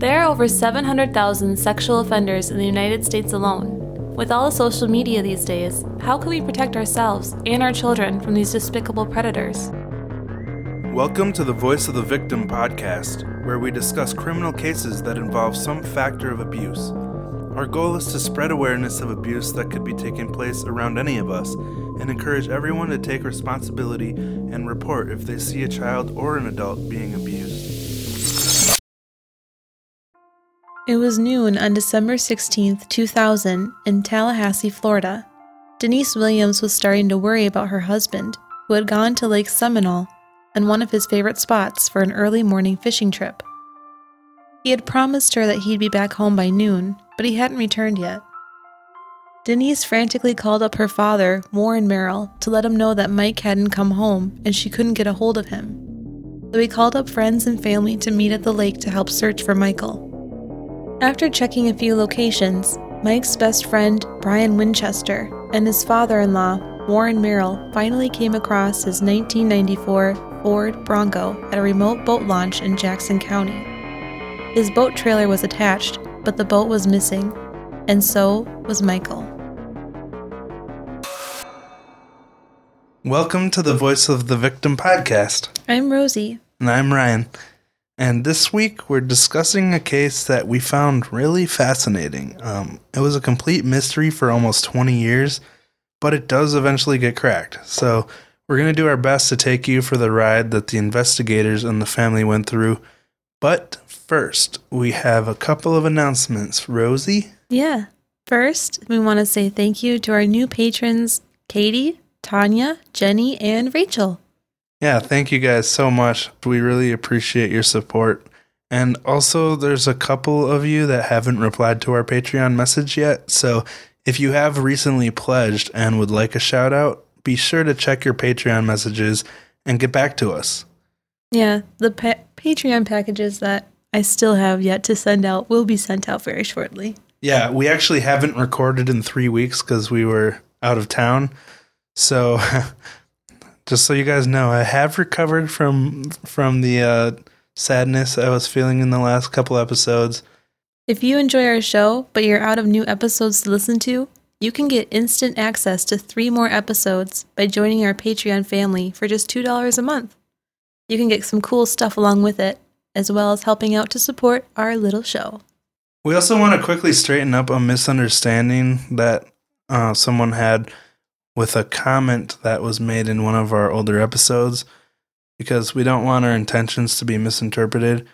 There are over 700,000 sexual offenders in the United States alone. With all the social media these days, how can we protect ourselves and our children from these despicable predators? Welcome to the Voice of the Victim podcast, where we discuss criminal cases that involve some factor of abuse. Our goal is to spread awareness of abuse that could be taking place around any of us and encourage everyone to take responsibility and report if they see a child or an adult being abused. It was noon on December 16, 2000, in Tallahassee, Florida. Denise Williams was starting to worry about her husband, who had gone to Lake Seminole and one of his favorite spots for an early morning fishing trip. He had promised her that he'd be back home by noon, but he hadn't returned yet. Denise frantically called up her father, Warren Merrell, to let him know that Mike hadn't come home and she couldn't get a hold of him. So he called up friends and family to meet at the lake to help search for Michael. After checking a few locations, Mike's best friend, Brian Winchester, and his father in law, Warren Merrell, finally came across his 1994 Ford Bronco at a remote boat launch in Jackson County. His boat trailer was attached, but the boat was missing, and so was Michael. Welcome to the Voice of the Victim podcast. I'm Rosie. And I'm Ryan. And this week we're discussing a case that we found really fascinating. Um, it was a complete mystery for almost 20 years, but it does eventually get cracked. So we're going to do our best to take you for the ride that the investigators and the family went through. But first, we have a couple of announcements. Rosie? Yeah. First, we want to say thank you to our new patrons, Katie, Tanya, Jenny, and Rachel. Yeah, thank you guys so much. We really appreciate your support. And also, there's a couple of you that haven't replied to our Patreon message yet. So if you have recently pledged and would like a shout out, be sure to check your Patreon messages and get back to us. Yeah, the pa- Patreon packages that I still have yet to send out will be sent out very shortly. Yeah, we actually haven't recorded in three weeks because we were out of town. So, just so you guys know, I have recovered from from the uh, sadness I was feeling in the last couple episodes. If you enjoy our show, but you're out of new episodes to listen to, you can get instant access to three more episodes by joining our Patreon family for just $2 a month. You can get some cool stuff along with it, as well as helping out to support our little show. We also want to quickly straighten up a misunderstanding that uh, someone had with a comment that was made in one of our older episodes because we don't want our intentions to be misinterpreted.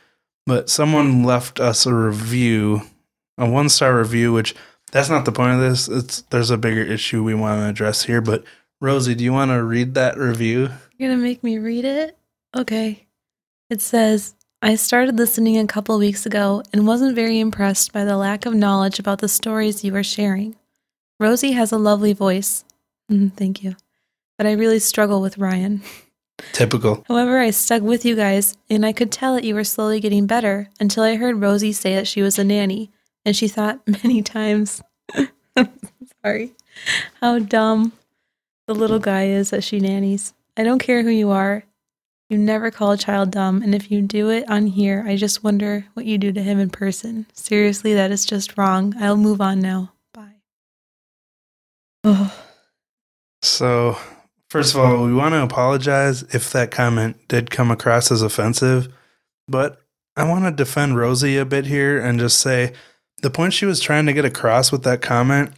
But someone left us a review, a one star review, which that's not the point of this. It's there's a bigger issue we want to address here. But Rosie, do you want to read that review? You're gonna make me read it? Okay. It says, I started listening a couple weeks ago and wasn't very impressed by the lack of knowledge about the stories you are sharing. Rosie has a lovely voice. Mm, thank you. But I really struggle with Ryan. Typical. However, I stuck with you guys, and I could tell that you were slowly getting better until I heard Rosie say that she was a nanny, and she thought many times, sorry, how dumb the little guy is that she nannies. I don't care who you are. You never call a child dumb, and if you do it on here, I just wonder what you do to him in person. Seriously, that is just wrong. I'll move on now. Bye. Oh. So, first of all, we want to apologize if that comment did come across as offensive, but I want to defend Rosie a bit here and just say the point she was trying to get across with that comment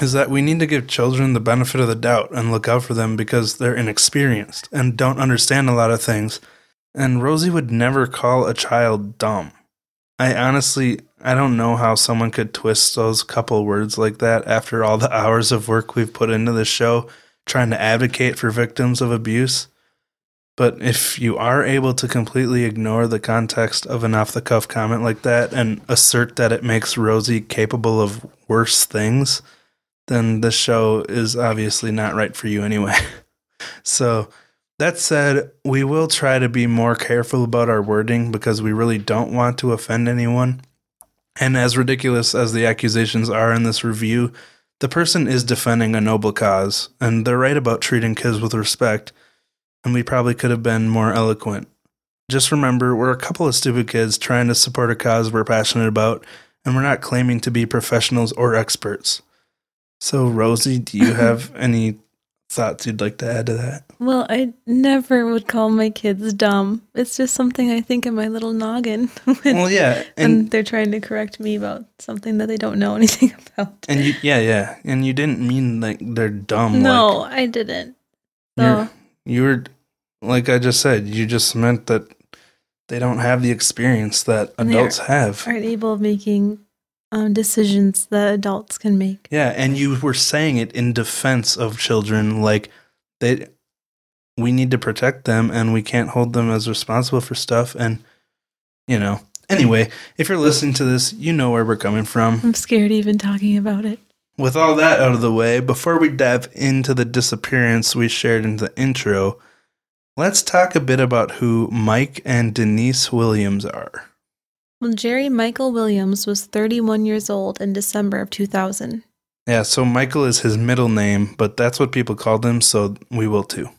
is that we need to give children the benefit of the doubt and look out for them because they're inexperienced and don't understand a lot of things. And Rosie would never call a child dumb. I honestly, I don't know how someone could twist those couple words like that after all the hours of work we've put into this show trying to advocate for victims of abuse. But if you are able to completely ignore the context of an off the cuff comment like that and assert that it makes Rosie capable of worse things, then the show is obviously not right for you anyway. so, that said, we will try to be more careful about our wording because we really don't want to offend anyone. And as ridiculous as the accusations are in this review, the person is defending a noble cause, and they're right about treating kids with respect, and we probably could have been more eloquent. just remember we're a couple of stupid kids trying to support a cause we're passionate about, and we're not claiming to be professionals or experts. So, Rosie, do you have any thoughts you'd like to add to that? Well, I never would call my kids dumb. It's just something I think in my little noggin. when, Well, yeah, and and they're trying to correct me about something that they don't know anything about. and you, yeah, yeah, and you didn't mean like they're dumb. no, like, I didn't. So, you were like I just said. You just meant that they don't have the experience that adults have. aren't able of making um, decisions that adults can make. Yeah, and you were saying it in defense of children, like they we need to protect them and we can't hold them as responsible for stuff and you know. Anyway, if you're listening to this, you know where we're coming from. I'm scared even talking about it. With all that out of the way, before we dive into the disappearance we shared in the intro, let's talk a bit about who Mike and Denise Williams are. Well, Jerry Michael Williams was 31 years old in December of 2000. Yeah, so Michael is his middle name, but that's what people called him, so we will too.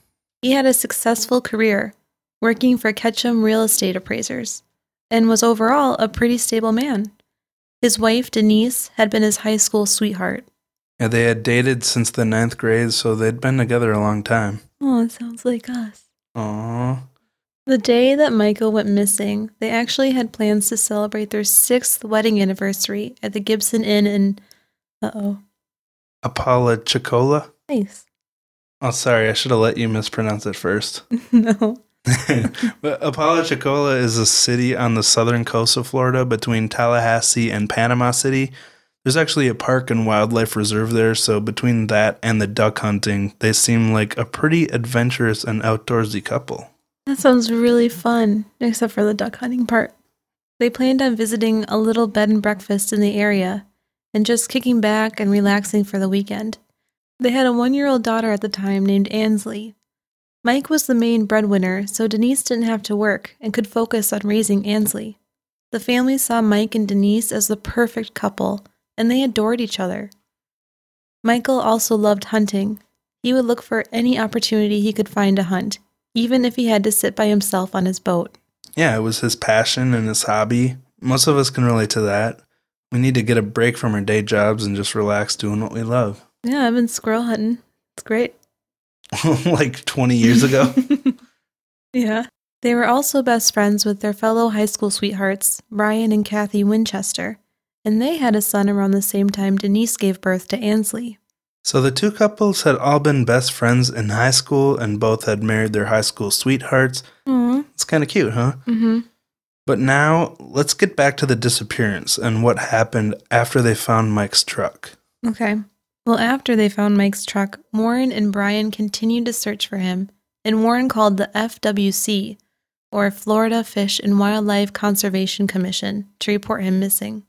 He had a successful career working for Ketchum Real Estate Appraisers and was overall a pretty stable man. His wife, Denise, had been his high school sweetheart. Yeah, they had dated since the ninth grade, so they'd been together a long time. Oh, it sounds like us. Aww. The day that Michael went missing, they actually had plans to celebrate their sixth wedding anniversary at the Gibson Inn in. Uh oh. Apalachicola? Nice. Oh, sorry, I should have let you mispronounce it first. no. but Apalachicola is a city on the southern coast of Florida between Tallahassee and Panama City. There's actually a park and wildlife reserve there, so between that and the duck hunting, they seem like a pretty adventurous and outdoorsy couple. That sounds really fun, except for the duck hunting part. They planned on visiting a little bed and breakfast in the area and just kicking back and relaxing for the weekend. They had a one year old daughter at the time named Ansley. Mike was the main breadwinner, so Denise didn't have to work and could focus on raising Ansley. The family saw Mike and Denise as the perfect couple, and they adored each other. Michael also loved hunting. He would look for any opportunity he could find to hunt, even if he had to sit by himself on his boat. Yeah, it was his passion and his hobby. Most of us can relate to that. We need to get a break from our day jobs and just relax doing what we love. Yeah, I've been squirrel hunting. It's great. like 20 years ago. yeah. They were also best friends with their fellow high school sweethearts, Brian and Kathy Winchester, and they had a son around the same time Denise gave birth to Ansley. So the two couples had all been best friends in high school and both had married their high school sweethearts. Aww. It's kind of cute, huh? Mm-hmm. But now let's get back to the disappearance and what happened after they found Mike's truck. Okay. Well, after they found Mike's truck, Warren and Brian continued to search for him, and Warren called the FWC, or Florida Fish and Wildlife Conservation Commission, to report him missing.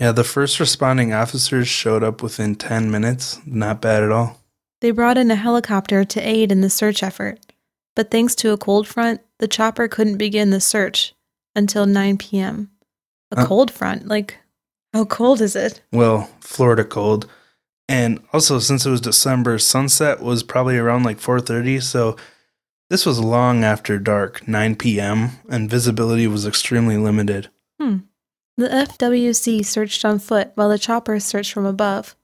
Yeah, the first responding officers showed up within 10 minutes. Not bad at all. They brought in a helicopter to aid in the search effort, but thanks to a cold front, the chopper couldn't begin the search until 9 p.m. A Uh. cold front? Like, how cold is it? Well, Florida cold. And also since it was December, sunset was probably around like 4:30, so this was long after dark, 9 p.m., and visibility was extremely limited. The FWC searched on foot while the choppers searched from above,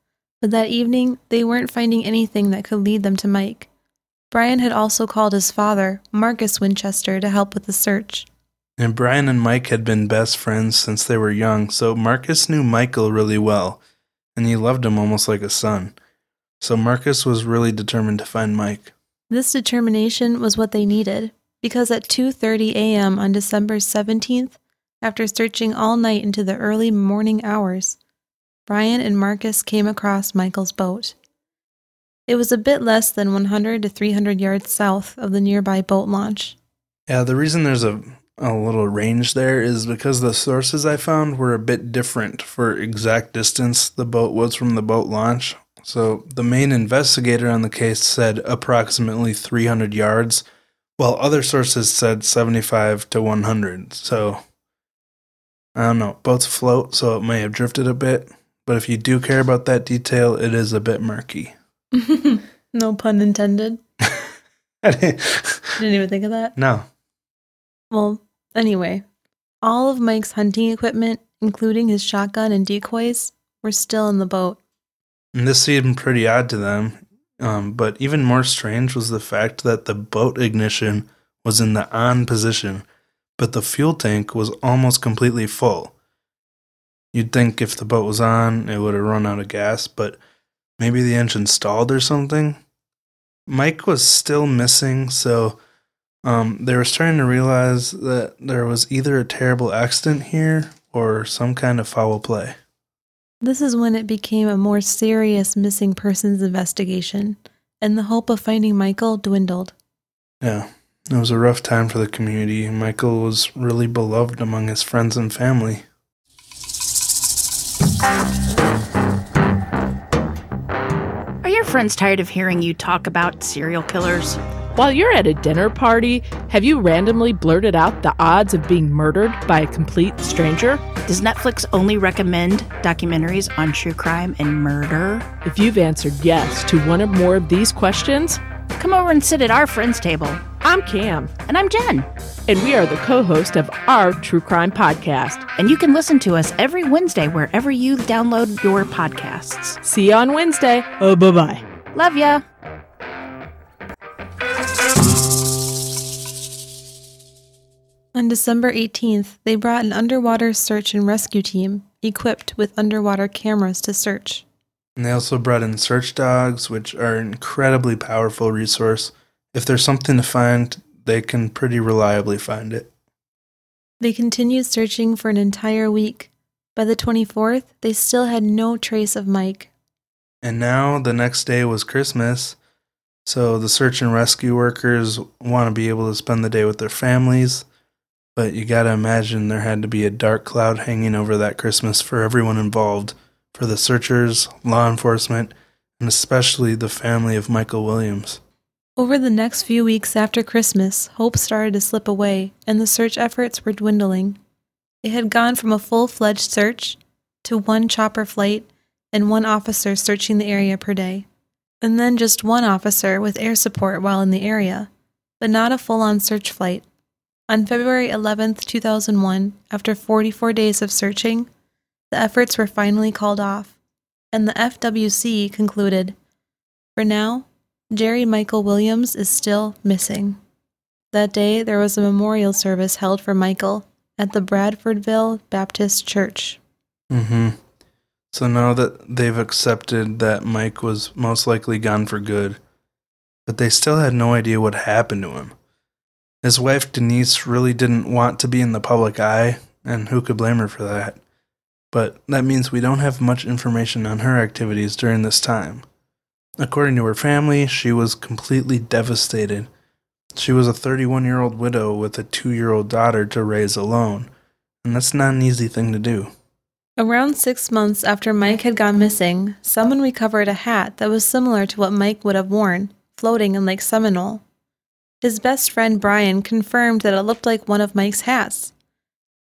but that evening they weren't finding anything that could lead them to Mike. Brian had also called his father, Marcus Winchester, to help with the search. And Brian and Mike had been best friends since they were young, so Marcus knew Michael really well, and he loved him almost like a son. So Marcus was really determined to find Mike. This determination was what they needed, because at 2:30 a.m. on December 17th, after searching all night into the early morning hours, Brian and Marcus came across Michael's boat. It was a bit less than 100 to 300 yards south of the nearby boat launch. Yeah, the reason there's a, a little range there is because the sources I found were a bit different for exact distance the boat was from the boat launch. So the main investigator on the case said approximately 300 yards, while other sources said 75 to 100. So I don't know. Boats float, so it may have drifted a bit. But if you do care about that detail, it is a bit murky. no pun intended. I didn't- Didn't even think of that. no. Well, anyway, all of Mike's hunting equipment, including his shotgun and decoys, were still in the boat. And this seemed pretty odd to them, um, but even more strange was the fact that the boat ignition was in the on position, but the fuel tank was almost completely full. You'd think if the boat was on, it would have run out of gas, but maybe the engine stalled or something. Mike was still missing, so um, they were starting to realize that there was either a terrible accident here or some kind of foul play. This is when it became a more serious missing persons investigation, and the hope of finding Michael dwindled. Yeah, it was a rough time for the community. Michael was really beloved among his friends and family. Are your friends tired of hearing you talk about serial killers? While you're at a dinner party, have you randomly blurted out the odds of being murdered by a complete stranger? Does Netflix only recommend documentaries on true crime and murder? If you've answered yes to one or more of these questions, Come over and sit at our friends' table. I'm Cam, And I'm Jen. and we are the co host of our true crime podcast. And you can listen to us every Wednesday wherever you download your podcasts. See you on Wednesday. Oh, bye bye. Love ya. On December 18th, they brought an underwater search and rescue team equipped with underwater cameras to search. And they also brought in search dogs, which are an incredibly powerful resource. If there's something to find, they can pretty reliably find it. They continued searching for an entire week. By the 24th, they still had no trace of Mike. And now the next day was Christmas, so the search and rescue workers want to be able to spend the day with their families. But you got to imagine there had to be a dark cloud hanging over that Christmas for everyone involved for the searchers, law enforcement, and especially the family of Michael Williams. Over the next few weeks after Christmas, hope started to slip away and the search efforts were dwindling. It had gone from a full fledged search to one chopper flight and one officer searching the area per day, and then just one officer with air support while in the area, but not a full on search flight. On February 11th, 2001, after 44 days of searching, the efforts were finally called off, and the FWC concluded For now, Jerry Michael Williams is still missing. That day, there was a memorial service held for Michael at the Bradfordville Baptist Church. Mm-hmm. So now that they've accepted that Mike was most likely gone for good, but they still had no idea what happened to him. His wife Denise really didn't want to be in the public eye, and who could blame her for that? But that means we don't have much information on her activities during this time. According to her family, she was completely devastated. She was a 31 year old widow with a two year old daughter to raise alone, and that's not an easy thing to do. Around six months after Mike had gone missing, someone recovered a hat that was similar to what Mike would have worn, floating in Lake Seminole. His best friend Brian confirmed that it looked like one of Mike's hats.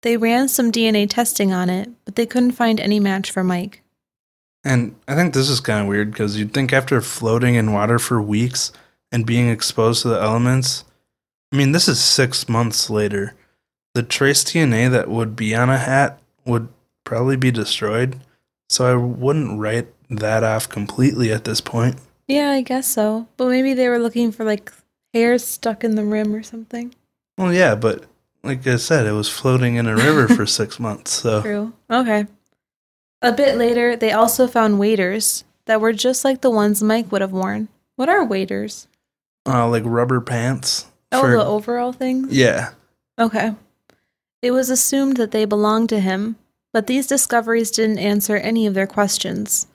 They ran some DNA testing on it, but they couldn't find any match for Mike. And I think this is kind of weird because you'd think after floating in water for weeks and being exposed to the elements, I mean, this is six months later. The trace DNA that would be on a hat would probably be destroyed. So I wouldn't write that off completely at this point. Yeah, I guess so. But maybe they were looking for like hairs stuck in the rim or something. Well, yeah, but like I said, it was floating in a river for six months. So True. Okay. A bit later, they also found waders that were just like the ones Mike would have worn. What are waders? uh, like rubber pants. Oh, for- the overall things? yeah. Okay. It was assumed that they belonged to him, but these discoveries didn't answer any of their questions.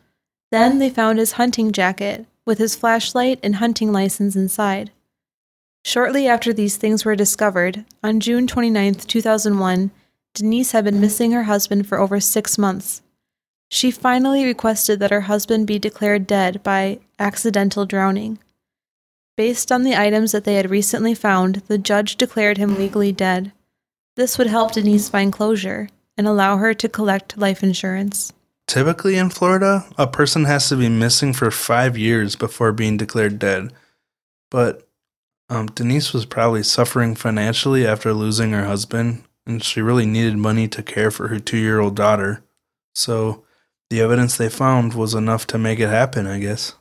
Then they found his hunting jacket with his flashlight and hunting license inside. Shortly after these things were discovered, on June 29, 2001, Denise had been missing her husband for over six months. She finally requested that her husband be declared dead by accidental drowning. Based on the items that they had recently found, the judge declared him legally dead. This would help Denise find closure and allow her to collect life insurance. Typically in Florida, a person has to be missing for five years before being declared dead. But Um, Denise was probably suffering financially after losing her husband, and she really needed money to care for her two year old daughter. So the evidence they found was enough to make it happen, I guess.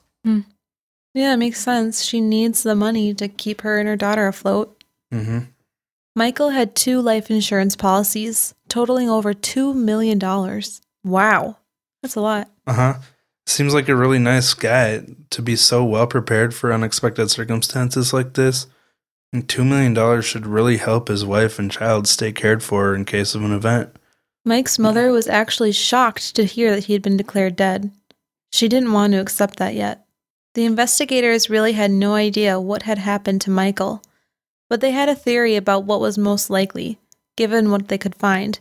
Yeah, it makes sense. She needs the money to keep her and her daughter afloat. Mm-hmm. Michael had two life insurance policies totaling over $2 million. Wow. That's a lot. Uh huh. Seems like a really nice guy to be so well prepared for unexpected circumstances like this. And $2 million should really help his wife and child stay cared for in case of an event. Mike's mother was actually shocked to hear that he had been declared dead. She didn't want to accept that yet. The investigators really had no idea what had happened to Michael, but they had a theory about what was most likely, given what they could find.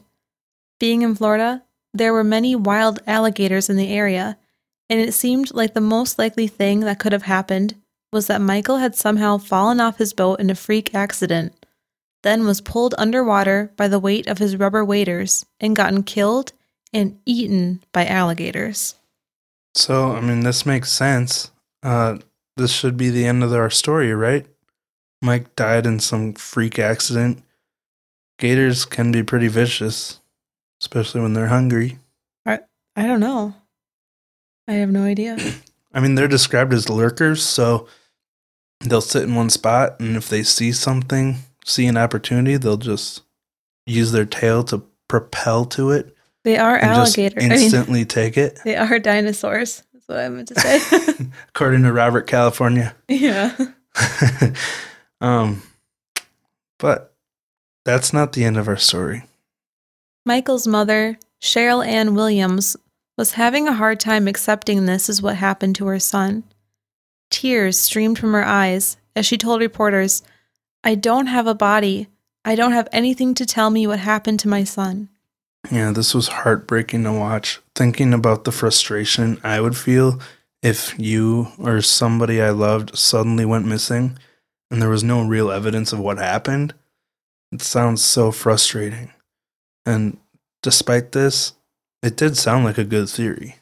Being in Florida, there were many wild alligators in the area, and it seemed like the most likely thing that could have happened was that Michael had somehow fallen off his boat in a freak accident, then was pulled underwater by the weight of his rubber waders and gotten killed and eaten by alligators. So, I mean, this makes sense. Uh, this should be the end of our story, right? Mike died in some freak accident. Gators can be pretty vicious, especially when they're hungry. I I don't know. I have no idea. I mean, they're described as lurkers, so they'll sit in one spot, and if they see something, see an opportunity, they'll just use their tail to propel to it They are alligators. I mean, instantly take it. they are dinosaurs. That's what I meant to say. According to Robert California. yeah. um, but that's not the end of our story. Michael's mother, Cheryl Ann Williams, was having a hard time accepting this as what happened to her son. Tears streamed from her eyes as she told reporters, I don't have a body. I don't have anything to tell me what happened to my son. Yeah, this was heartbreaking to watch. Thinking about the frustration I would feel if you or somebody I loved suddenly went missing and there was no real evidence of what happened. It sounds so frustrating. And despite this, it did sound like a good theory.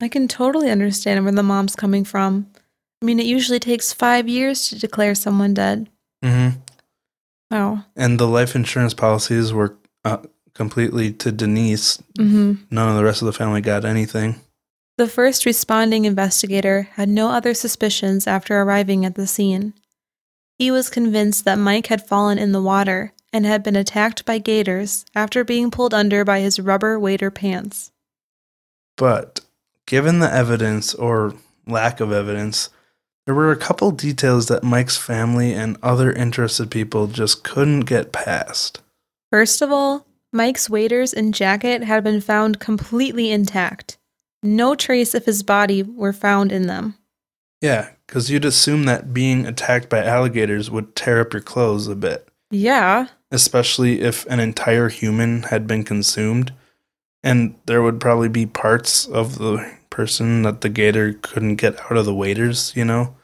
I can totally understand where the mom's coming from. I mean, it usually takes five years to declare someone dead. Mm-hmm. Wow. And the life insurance policies were uh, completely to Denise. Mm-hmm. None of the rest of the family got anything. The first responding investigator had no other suspicions after arriving at the scene. He was convinced that Mike had fallen in the water and had been attacked by gators after being pulled under by his rubber wader pants. But given the evidence or lack of evidence, there were a couple details that Mike's family and other interested people just couldn't get past. First of all, Mike's waders and jacket had been found completely intact. No trace of his body were found in them. Yeah, because you'd assume that being attacked by alligators would tear up your clothes a bit, Yeah, especially if an entire human had been consumed. And there would probably be parts of the person that the gator couldn't get out of the waders, you know?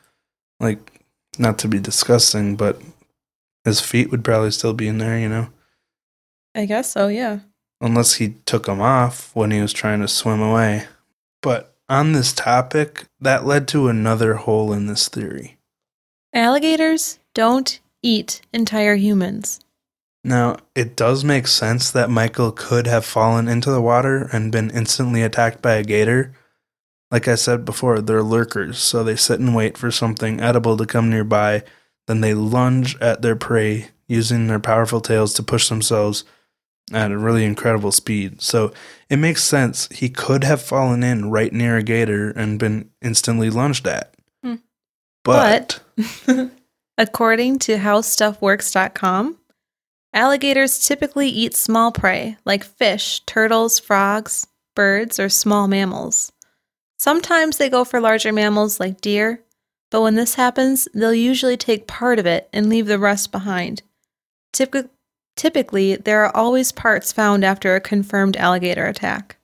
Like, not to be disgusting, but his feet would probably still be in there, you know? I guess so, yeah. unless he took them off when he was trying to swim away. But on this topic, that led to another hole in this theory. Alligators don't eat entire humans. Now, it does make sense that Michael could have fallen into the water and been instantly attacked by a gator. Like I said before, they're lurkers, so they sit and wait for something edible to come nearby, then they lunge at their prey using their powerful tails to push themselves at a really incredible speed. So it makes sense he could have fallen in right near a gator and been instantly lunged at. Hmm. But, According to HowStuffWorks.com, alligators typically eat small prey like fish, turtles, frogs, birds, or small mammals. Sometimes they go for larger mammals like deer, but when this happens, they'll usually take part of it and leave the rest behind. Typic- typically, there are always parts found after a confirmed alligator attack.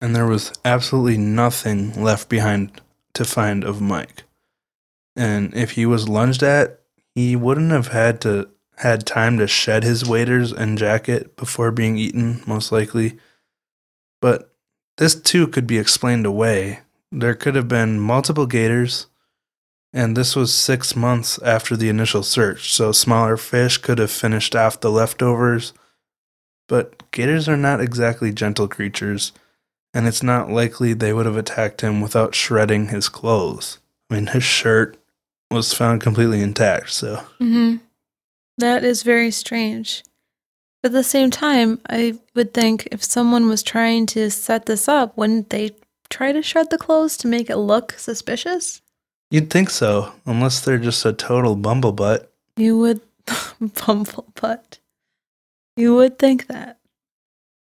and there was absolutely nothing left behind to find of Mike. And if he was lunged at, he wouldn't have had to had time to shed his waders and jacket before being eaten, most likely. But this too could be explained away. There could have been multiple gators. And this was six months after the initial search, so smaller fish could have finished off the leftovers. But gators are not exactly gentle creatures, and it's not likely they would have attacked him without shredding his clothes. I mean, his shirt was found completely intact, so. Mm-hmm. That is very strange. But at the same time, I would think if someone was trying to set this up, wouldn't they try to shred the clothes to make it look suspicious? You'd think so, unless they're just a total bumblebutt. You would bumblebutt. You would think that.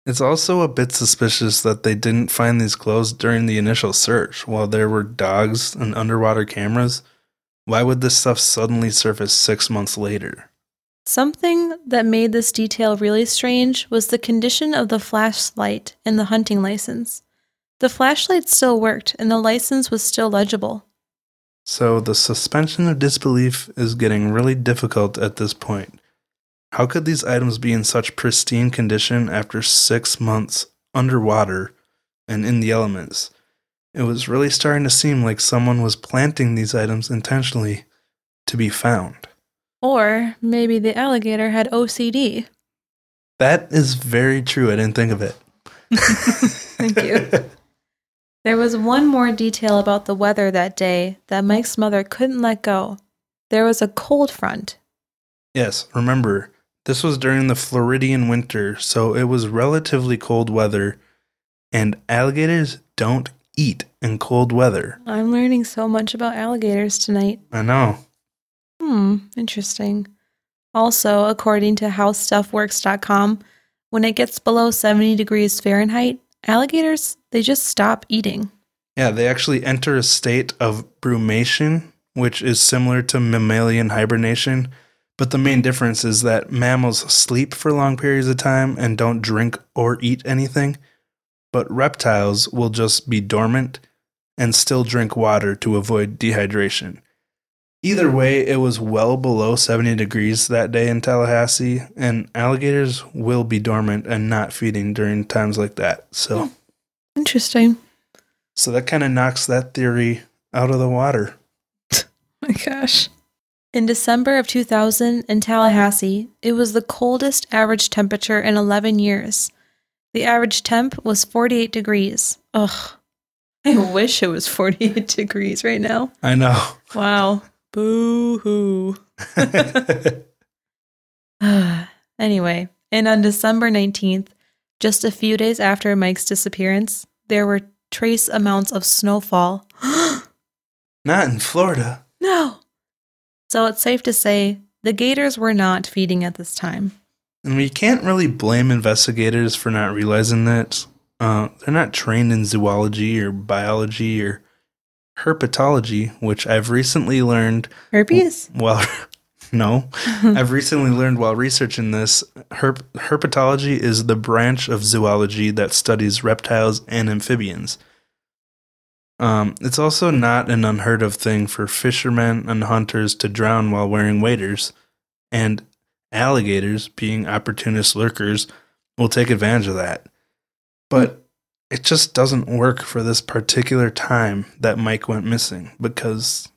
It's also a bit suspicious that they didn't find these clothes during the initial search while there were dogs and underwater cameras. Why would this stuff suddenly surface six months later? Something that made this detail really strange was the condition of the flashlight in the hunting license. The flashlight still worked and the license was still legible. So the suspension of disbelief is getting really difficult at this point. How could these items be in such pristine condition after six months underwater and in the elements? It was really starting to seem like someone was planting these items intentionally to be found. Or maybe the alligator had OCD. That is very true. I didn't think of it. Thank you. There was one more detail about the weather that day that Mike's mother couldn't let go. There was a cold front. yes, remember, this was during the Floridian winter, so it was relatively cold weather, and alligators don't eat in cold weather. I'm learning so much about alligators tonight. I know. Hmm, interesting. Also, according to howstuffworks.com, when it gets below 70 degrees Fahrenheit, alligators, they just stop eating. Yeah, they actually enter a state of brumation, which is similar to mammalian hibernation. But the main difference is that mammals sleep for long periods of time and don't drink or eat anything. But reptiles will just be dormant and still drink water to avoid dehydration. Either way, it was well below 70 degrees that day in Tallahassee, and alligators will be dormant and not feeding during times like that. So, hmm. Interesting. so that kind of knocks that theory out of the water. my gosh. In December of 2000 in Tallahassee, it was the coldest average temperature in 11 years. The average temp was 48 degrees. Ugh. I wish it was 48 degrees right now. I know. Wow. Boo hoo. anyway, and on December 19th, just a few days after Mike's disappearance, there were trace amounts of snowfall. Not in Florida. no! So it's safe to say the gators were not feeding at this time. And we can't really blame investigators for not realizing that. Uh, they're not trained in zoology or biology or herpetology, which I've recently learned Herpes? while. no, I've recently learned while researching this. Herp- herpetology is the branch of zoology that studies reptiles and amphibians. Um, it's also not an unheard of thing for fishermen and hunters to drown while wearing waders, and alligators, being opportunist lurkers, will take advantage of that. But it just doesn't work for this particular time that Mike went missing because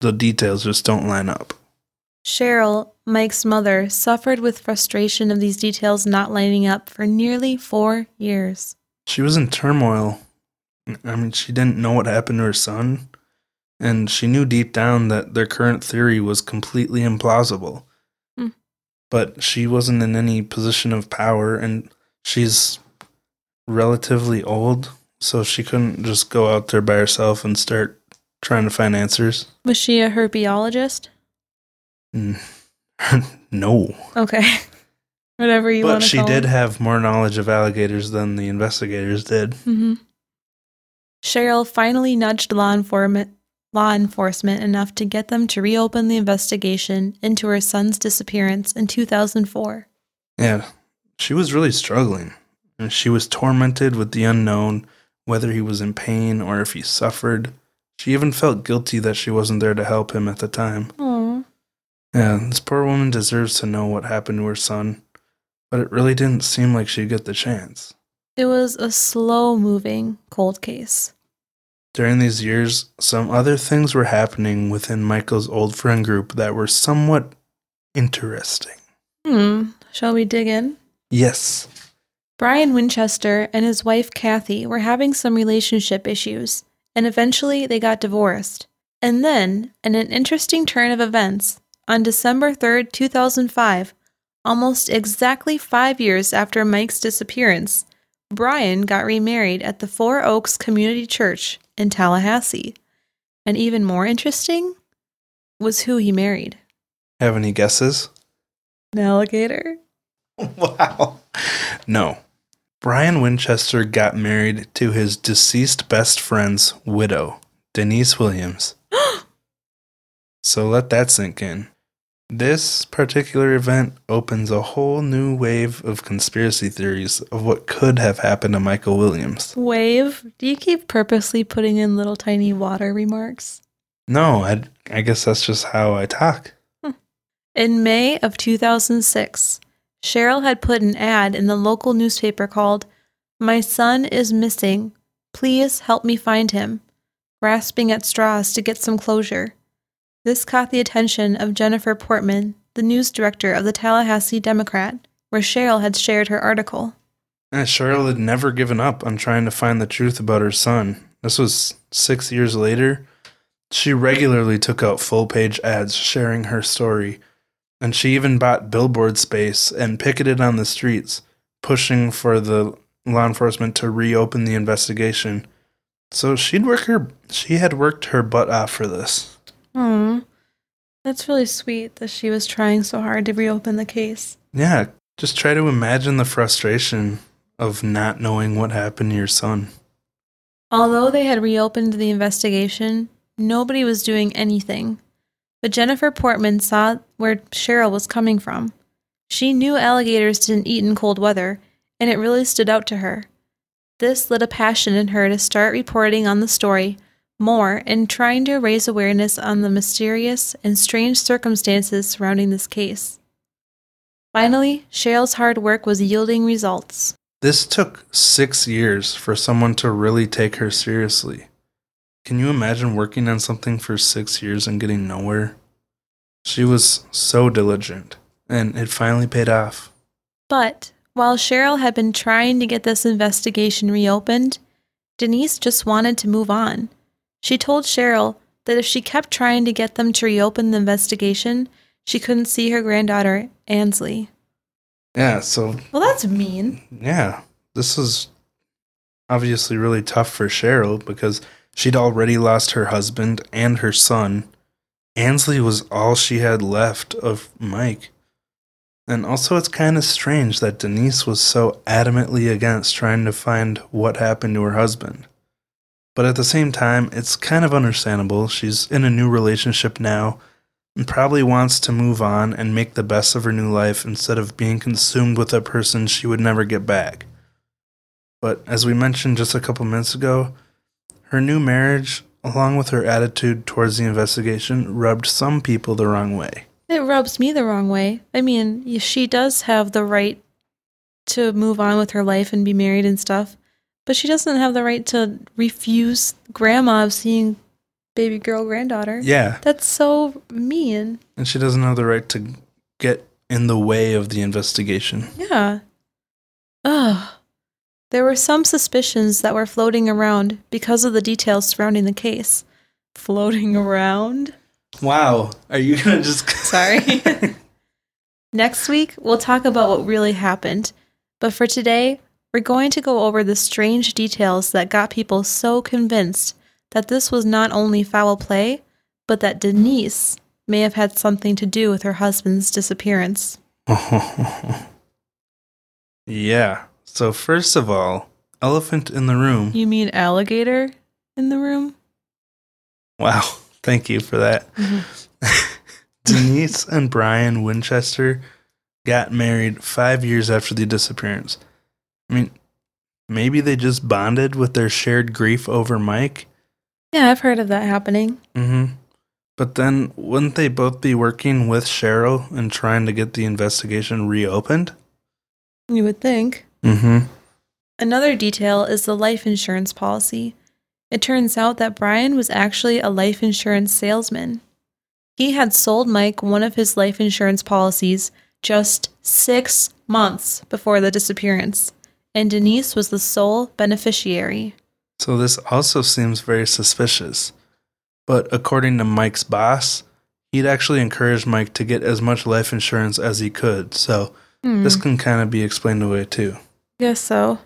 the details just don't line up. Cheryl, Mike's mother, suffered with frustration of these details not lining up for nearly four years. She was in turmoil. I mean, she didn't know what happened to her son, and she knew deep down that their current theory was completely implausible. But she wasn't in any position of power, and she's relatively old, so she couldn't just go out there by herself and start trying to find answers. Was she a herpeologist? Mm. no. Okay. Whatever you But want to she did have more knowledge of alligators than the investigators did. hmm Cheryl finally nudged law enforcement, law enforcement enough to get them to reopen the investigation into her son's disappearance in 2004. Yeah, she was really struggling. She was tormented with the unknown, whether he was in pain or if he suffered. She even felt guilty that she wasn't there to help him at the time. Aww. Yeah, this poor woman deserves to know what happened to her son, but it really didn't seem like she'd get the chance. It was a slow moving cold case. During these years, some other things were happening within Michael's old friend group that were somewhat interesting. Hmm. Shall we dig in? Yes. Brian Winchester and his wife Kathy were having some relationship issues, and eventually they got divorced. And then, in an interesting turn of events, on December 3rd, 2005, almost exactly five years after Mike's disappearance, Brian got remarried at the Four Oaks Community Church in Tallahassee. And even more interesting was who he married Have any guesses? an alligator. Wow. No. Brian Winchester got married to his deceased best friend's widow, Denise Williams. so let that sink in. This particular event opens a whole new wave of conspiracy theories of what could have happened to Michael Williams. Wave, do you keep purposely putting in little tiny water remarks? No, I, I guess that's just how I talk. Hmm. In May of 2006, Cheryl had put an ad in the local newspaper called, My son is missing. Please help me find him, grasping at straws to get some closure. This caught the attention of Jennifer Portman, the news director of the Tallahassee Democrat, where Cheryl had shared her article. And Cheryl had never given up on trying to find the truth about her son. This was six years later. She regularly took out full page ads sharing her story, and she even bought billboard space and picketed on the streets, pushing for the law enforcement to reopen the investigation. So she'd work her she had worked her butt off for this. Hmm. That's really sweet that she was trying so hard to reopen the case. Yeah, just try to imagine the frustration of not knowing what happened to your son. Although they had reopened the investigation, nobody was doing anything. But Jennifer Portman saw where Cheryl was coming from. She knew alligators didn't eat in cold weather, and it really stood out to her. This lit a passion in her to start reporting on the story more in trying to raise awareness on the mysterious and strange circumstances surrounding this case. Finally, Cheryl's hard work was yielding results. This took six years for someone to really take her seriously. Can you imagine working on something for six years and getting nowhere? She was so diligent, and it finally paid off. But while Cheryl had been trying to get this investigation reopened, Denise just wanted to move on. She told Cheryl that if she kept trying to get them to reopen the investigation, she couldn't see her granddaughter, Ansley. Yeah, so Well, that's mean. yeah, this is obviously really tough for Cheryl because she'd already lost her husband and her son. Ansley was all she had left of Mike. And also, it's kind of strange that Denise was so adamantly against trying to find what happened to her husband. But at the same time, it's kind of understandable. She's in a new relationship now and probably wants to move on and make the best of her new life instead of being consumed with a person she would never get back. But as we mentioned just a couple minutes ago, her new marriage, along with her attitude towards the investigation, rubbed some people the wrong way. It rubs me the wrong way. I mean, she does have the right to move on with her life and be married and stuff, but she doesn't have the right to refuse grandma of seeing baby girl granddaughter. Yeah, That's so mean. and she doesn't have the right to get in the way of the investigation. Yeah. Ugh. There were some suspicions that were floating around because of the details surrounding the case. Floating around? Wow, are you gonna just Sorry. Next week, we'll talk about what really happened. But for today, we're going to go over the strange details that got people so convinced that this was not only foul play, but that Denise may have had something to do with her husband's disappearance. yeah. So first of all, elephant in the room. You mean alligator in the room? Wow, thank you for that. Mm-hmm. Denise and Brian Winchester got married five years after the disappearance. I mean, maybe they just bonded with their shared grief over Mike. Yeah, I've heard of that happening. Mm-hmm. But then, wouldn't they both be working with Cheryl and trying to get the investigation reopened? You would think. Mm-hmm. Another detail is the life insurance policy. It turns out that Brian was actually a life insurance salesman. He had sold Mike one of his life insurance policies just six months before the disappearance, and Denise was the sole beneficiary. So this also seems very suspicious. But according to Mike's boss, he'd actually encouraged Mike to get as much life insurance as he could. So Hmm. this can kind of be explained away too. Guess so.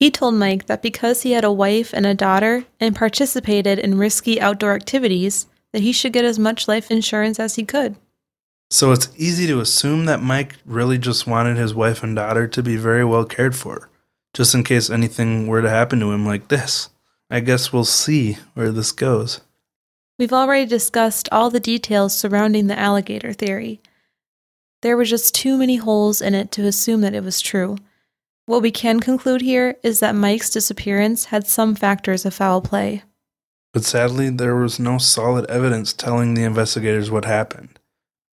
He told Mike that because he had a wife and a daughter and participated in risky outdoor activities, that he should get as much life insurance as he could. So it's easy to assume that Mike really just wanted his wife and daughter to be very well cared for, just in case anything were to happen to him like this. I guess we'll see where this goes. We've already discussed all the details surrounding the alligator theory. There were just too many holes in it to assume that it was true. What we can conclude here is that Mike's disappearance had some factors of foul play. But sadly, there was no solid evidence telling the investigators what happened.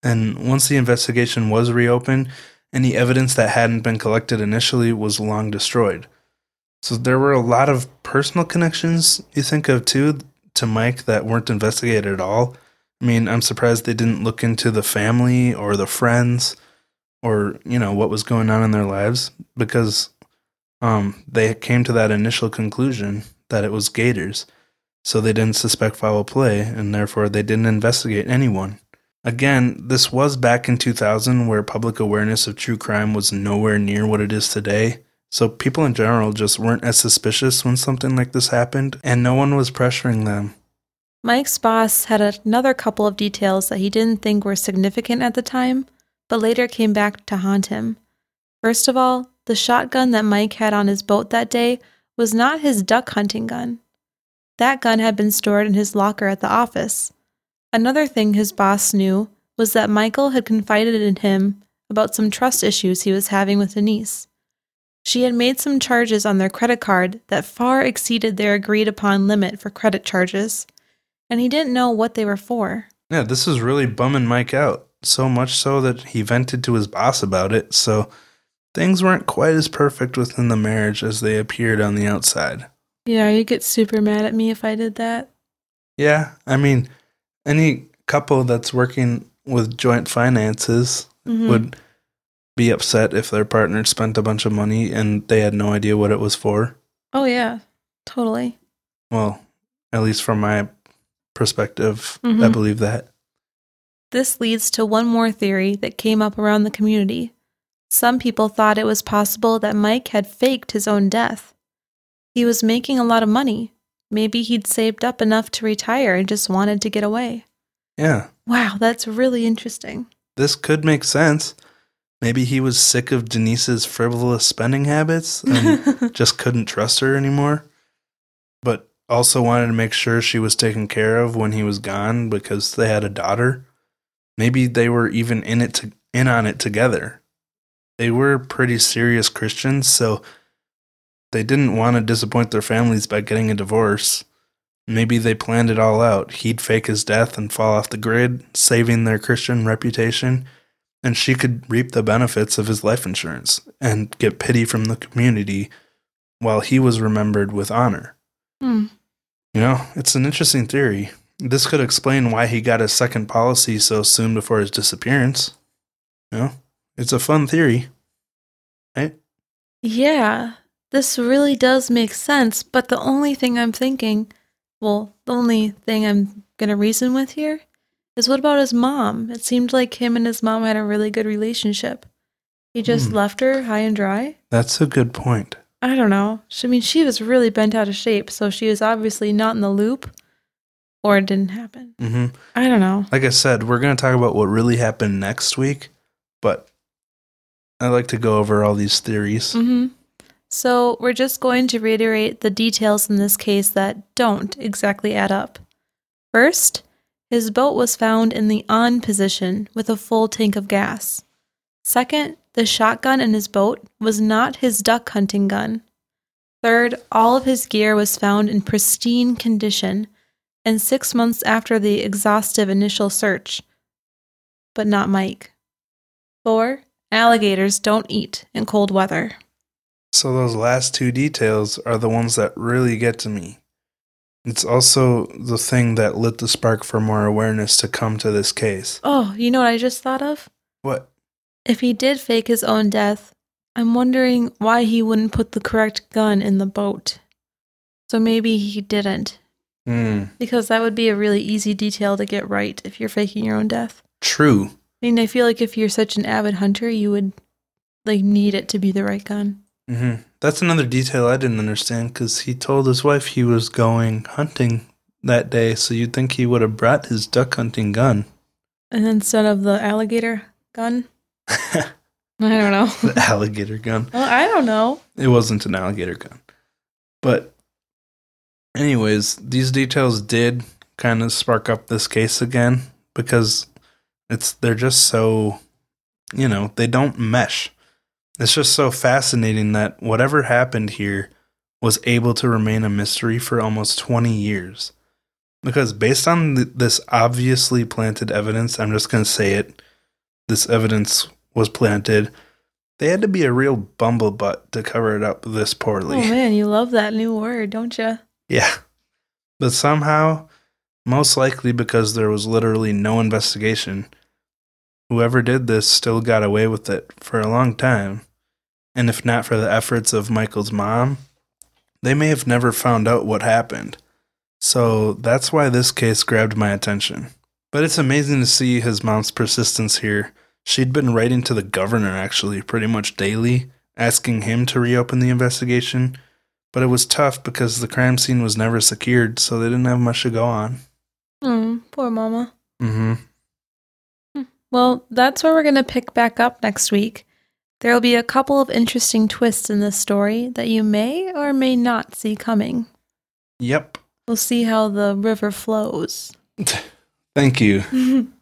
And once the investigation was reopened, any evidence that hadn't been collected initially was long destroyed. So there were a lot of personal connections you think of too to Mike that weren't investigated at all. I mean, I'm surprised they didn't look into the family or the friends or, you know, what was going on in their lives because um they came to that initial conclusion that it was gators. So they didn't suspect foul play and therefore they didn't investigate anyone. Again, this was back in 2000 where public awareness of true crime was nowhere near what it is today. So people in general just weren't as suspicious when something like this happened, and no one was pressuring them. Mike's boss had another couple of details that he didn't think were significant at the time, but later came back to haunt him. First of all, the shotgun that Mike had on his boat that day was not his duck hunting gun. That gun had been stored in his locker at the office. Another thing his boss knew was that Michael had confided in him about some trust issues he was having with Denise. She had made some charges on their credit card that far exceeded their agreed upon limit for credit charges and he didn't know what they were for. Yeah, this is really bumming Mike out. So much so that he vented to his boss about it. So things weren't quite as perfect within the marriage as they appeared on the outside. Yeah, you'd get super mad at me if I did that. Yeah, I mean, any couple that's working with joint finances Mhm. would be upset if their partner spent a bunch of money and they had no idea what it was for. Oh, yeah, totally. Well, at least from my perspective, I Mhm. believe that. This leads to one more theory that came up around the community. Some people thought it was possible that Mike had faked his own death. He was making a lot of money. Maybe he'd saved up enough to retire and just wanted to get away. Yeah, Wow, that's really interesting. this could make sense. Maybe he was sick of Denise's frivolous spending habits and just couldn't trust her anymore, but also wanted to make sure she was taken care of when he was gone because they had a daughter. Maybe they were even in it to, in on it together. They were pretty serious Christians, so they didn't want to disappoint their families by getting a divorce. Maybe they planned it all out. He'd fake his death and fall off the grid, saving their Christian reputation, and she could reap the benefits of his life insurance and get pity from the community while he was remembered with honor. Hmm. You know, it's an interesting theory. This could explain why he got his second policy so soon before his disappearance. You know, it's a fun theory. Right? Yeah, this really does make sense, but the only thing I'm thinking, well, the only thing I'm going to reason with here is what about his mom? It seemed like him and his mom had a really good relationship. He just Hmm. left her high and dry? That's a good point. I don't know. I mean, she was really bent out of shape, so she was obviously not in the loop, or it didn't happen. Mm-hmm. I don't know. Like I said, we're going to talk about what really happened next week, but I like to go over all these theories. hmm So we're just going to reiterate the details in this case that don't exactly add up. First, his boat was found in the on position with a full tank of gas. Second, the shotgun in his boat was not his duck hunting gun. Third, all of his gear was found in pristine condition and six months after the exhaustive initial search, but not Mike. Four, alligators don't eat in cold weather. So those last two details are the ones that really get to me. It's also the thing that lit the spark for more awareness to come to this case. Oh, you know what I just thought of? What? If he did fake his own death, I'm wondering why he wouldn't put the correct gun in the boat. So maybe he didn't, Hmm. because that would be a really easy detail to get right if you're faking your own death. True. I mean, I feel like if you're such an avid hunter, you would like need it to be the right gun. Hmm That's another detail I didn't understand because he told his wife he was going hunting that day, so you'd think he would have brought his duck hunting gun. And instead of the alligator gun, I don't know. The alligator gun. well, I don't know. It wasn't an alligator gun. But, anyways, these details did kind of spark up this case again because it's they're just so, you know, they don't mesh. It's just so fascinating that whatever happened here was able to remain a mystery for almost 20 years. Because based on th- this obviously planted evidence, I'm just going to say it, this evidence was planted. They had to be a real bumblebutt to cover it up this poorly. Oh man, you love that new word, don't you? Yeah. But somehow, most likely because there was literally no investigation, whoever did this still got away with it for a long time. And if not for the efforts of Michael's mom, they may have never found out what happened. So that's why this case grabbed my attention. But it's amazing to see his mom's persistence here. She'd been writing to the governor actually pretty much daily, asking him to reopen the investigation. But it was tough because the crime scene was never secured, so they didn't have much to go on. Hmm, poor mama. Mm-hmm. Well, that's where we're going to pick back up next week. There will be a couple of interesting twists in this story that you may or may not see coming. Yep. We'll see how the river flows. Thank you.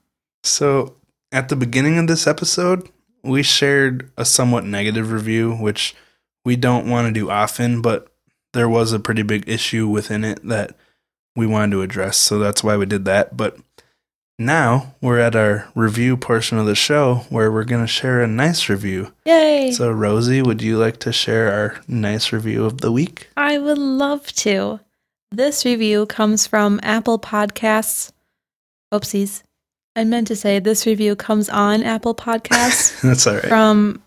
So, at the beginning of this episode, we shared a somewhat negative review, which we don't want to do often, but there was a pretty big issue within it that we wanted to address. So, that's why we did that. But now we're at our review portion of the show where we're going to share a nice review. Yay! So, Rosie, would you like to share our nice review of the week? I would love to. This review comes from Apple Podcasts. Oopsies. I meant to say this review comes on Apple Podcasts That's all right. from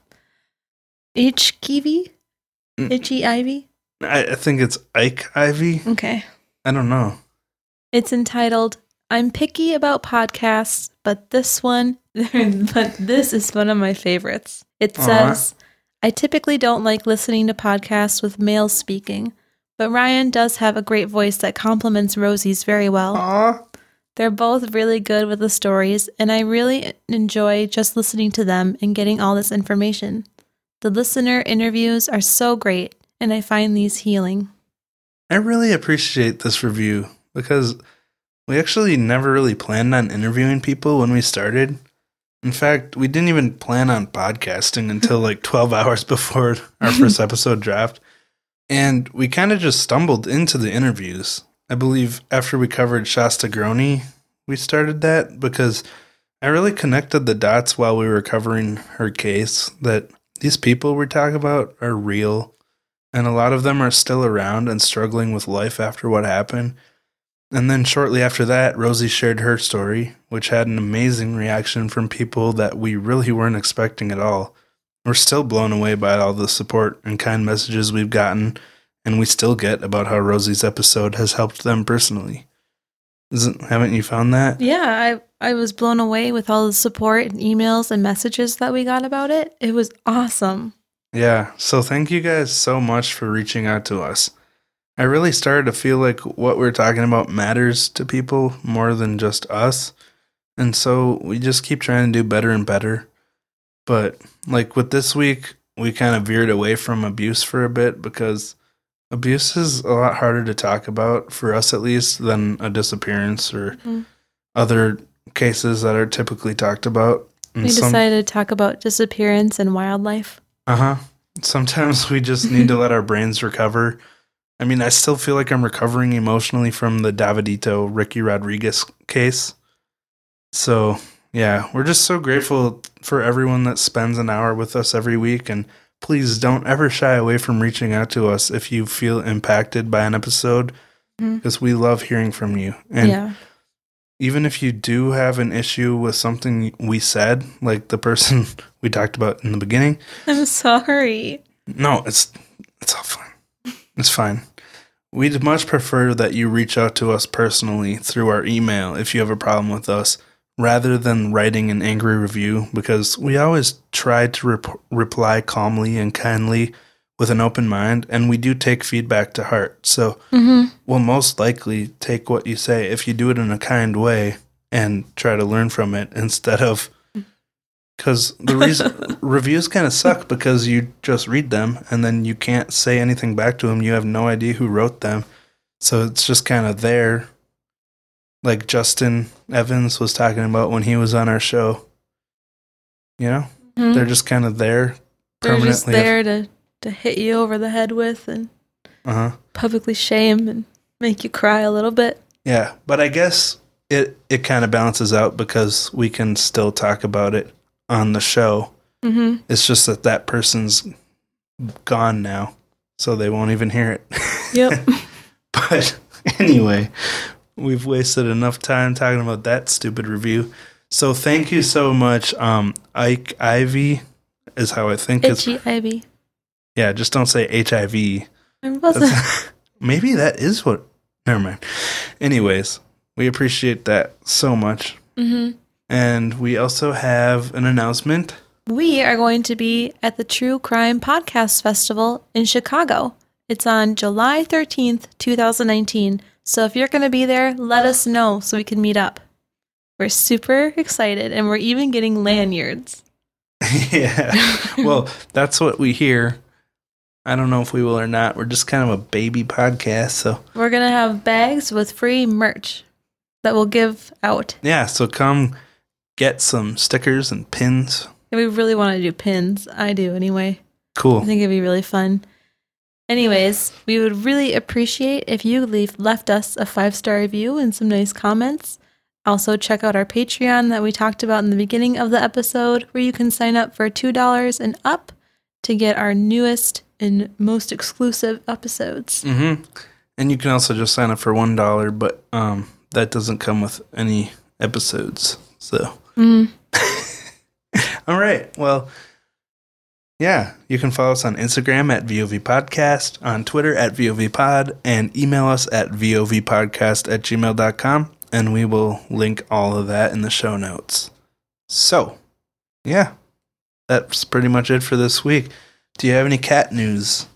H Kiwi? Mm. Itchy Ivy? I, I think it's Ike Ivy. Okay. I don't know. It's entitled I'm picky about podcasts, but this one but this is one of my favorites. It says I typically don't like listening to podcasts with males speaking, but Ryan does have a great voice that complements Rosie's very well. Aw. They're both really good with the stories, and I really enjoy just listening to them and getting all this information. The listener interviews are so great, and I find these healing. I really appreciate this review because we actually never really planned on interviewing people when we started. In fact, we didn't even plan on podcasting until like 12 hours before our first episode dropped. And we kind of just stumbled into the interviews. I believe after we covered Shasta Groene, we started that because I really connected the dots while we were covering her case that these people we're talking about are real and a lot of them are still around and struggling with life after what happened. And then shortly after that, Rosie shared her story, which had an amazing reaction from people that we really weren't expecting at all. We're still blown away by all the support and kind messages we've gotten, and we still get about how Rosie's episode has helped them personally. Isn't haven't you found that? Yeah, I I was blown away with all the support and emails and messages that we got about it. It was awesome. Yeah, so thank you guys so much for reaching out to us. I really started to feel like what we're talking about matters to people more than just us. And so we just keep trying to do better and better. But like with this week, we kind of veered away from abuse for a bit because abuse is a lot harder to talk about, for us at least, than a disappearance or Mhm. other cases that are typically talked about. And We some- decided to talk about disappearance and wildlife. uh huh. Sometimes we just need to let our brains recover. I mean, I still feel like I'm recovering emotionally from the Davidito Ricky Rodriguez case. So, yeah, we're just so grateful for everyone that spends an hour with us every week. And please don't ever shy away from reaching out to us if you feel impacted by an episode. Mm-hmm. Because we love hearing from you. And yeah. even if you do have an issue with something we said, like the person we talked about in the beginning, I'm sorry. no, it's it's all fine. It's fine. We'd much prefer that you reach out to us personally through our email if you have a problem with us, rather than writing an angry review, because we always try to rep- reply calmly and kindly with an open mind, and we do take feedback to heart. So Mm-hmm. we'll most likely take what you say if you do it in a kind way and try to learn from it instead of because the reason reviews kind of suck because you just read them and then you can't say anything back to them. You have no idea who wrote them, so it's just kind of there. Like Justin Evans was talking about when he was on our show. You know, they're just kind of there Mm-hmm. They're just there to, to hit you over the head with and Uh huh. publicly shame and make you cry a little bit. Yeah, but I guess it it kind of balances out because we can still talk about it on the show. Mm-hmm. It's just that that person's gone now, so they won't even hear it. Yep. but anyway, we've wasted enough time talking about that stupid review. So thank you so much, um, Ike Ivy is how I think it's. Ivy. Yeah, just don't say HIV. Maybe that is what. Never mind. Anyways, we appreciate that so much. mm-hmm. And we also have an announcement. We are going to be at the True Crime Podcast Festival in Chicago. It's on July 13th, 2019. So if you're going to be there, let us know so we can meet up. We're super excited and we're even getting lanyards. yeah. Well, that's what we hear. I don't know if we will or not. We're just kind of a baby podcast. So, We're going to have bags with free merch that we'll give out. yeah. So come get some stickers and pins. We really want to do pins. I do anyway. Cool. I think it'd be really fun. Anyways, we would really appreciate if you leave left us a five star review and some nice comments. Also, check out our Patreon that we talked about in the beginning of the episode, where you can sign up for $2 and up to get our newest and most exclusive episodes. Mm-hmm. And you can also just sign up for $1, but um, that doesn't come with any episodes. So. Mm. All right. Well, yeah, you can follow us on Instagram at VOV Podcast, on Twitter at VOV Pod, and email us at VOVPodcast at gmail.com, and we will link all of that in the show notes. So, yeah, that's pretty much it for this week. Do you have any cat news?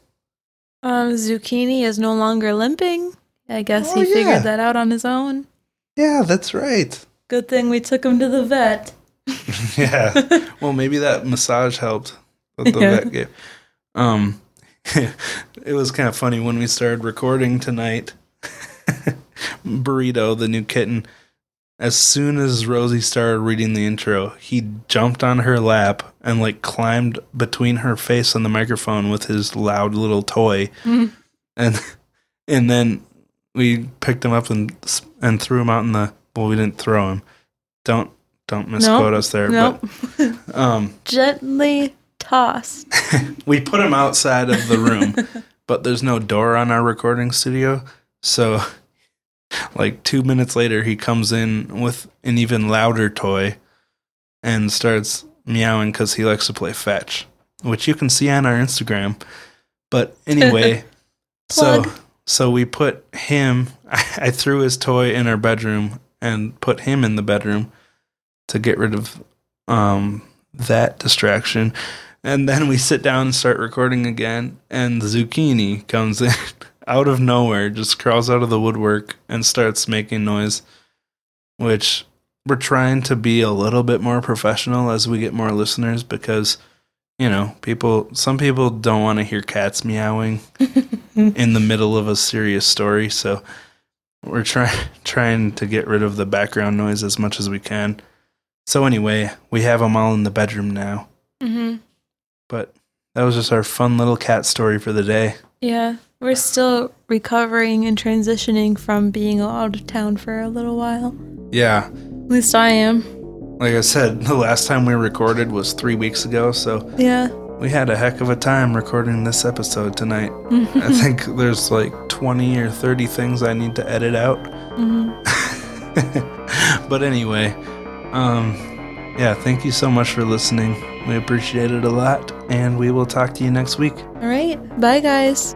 Um, Zucchini is no longer limping. I guess Oh, he yeah. figured that out on his own. Yeah, that's right. Good thing we took him to the vet. yeah. Well, maybe that massage helped that the Yeah. vet gave. Um, it was kind of funny when we started recording tonight. Burrito, the new kitten, as soon as Rosie started reading the intro, he jumped on her lap and like climbed between her face and the microphone with his loud little toy, Mhm. and and then we picked him up and and threw him out in the. Well, we didn't throw him. Don't don't misquote us there, Nope. but um, Gently tossed. we put him outside of the room, but there's no door on our recording studio. So, like two minutes later, he comes in with an even louder toy and starts meowing because he likes to play fetch, which you can see on our Instagram. But anyway, so so we put him. I threw his toy in our bedroom and put him in the bedroom to get rid of um, that distraction. And then we sit down and start recording again, and the zucchini comes in out of nowhere, just crawls out of the woodwork and starts making noise, which we're trying to be a little bit more professional as we get more listeners because, you know, people, some people don't want to hear cats meowing in the middle of a serious story. So we're trying trying to get rid of the background noise as much as we can. So anyway, we have them all in the bedroom now. Mm-hmm. But that was just our fun little cat story for the day. Yeah, we're still recovering and transitioning from being out of town for a little while. Yeah, At least I am. like I said, the last time we recorded was three weeks ago. So Yeah. We had a heck of a time recording this episode tonight. I think there's like 20 or 30 things I need to edit out. Mhm. but anyway, um, yeah, thank you so much for listening. We appreciate it a lot, and we will talk to you next week. All right. Bye, guys.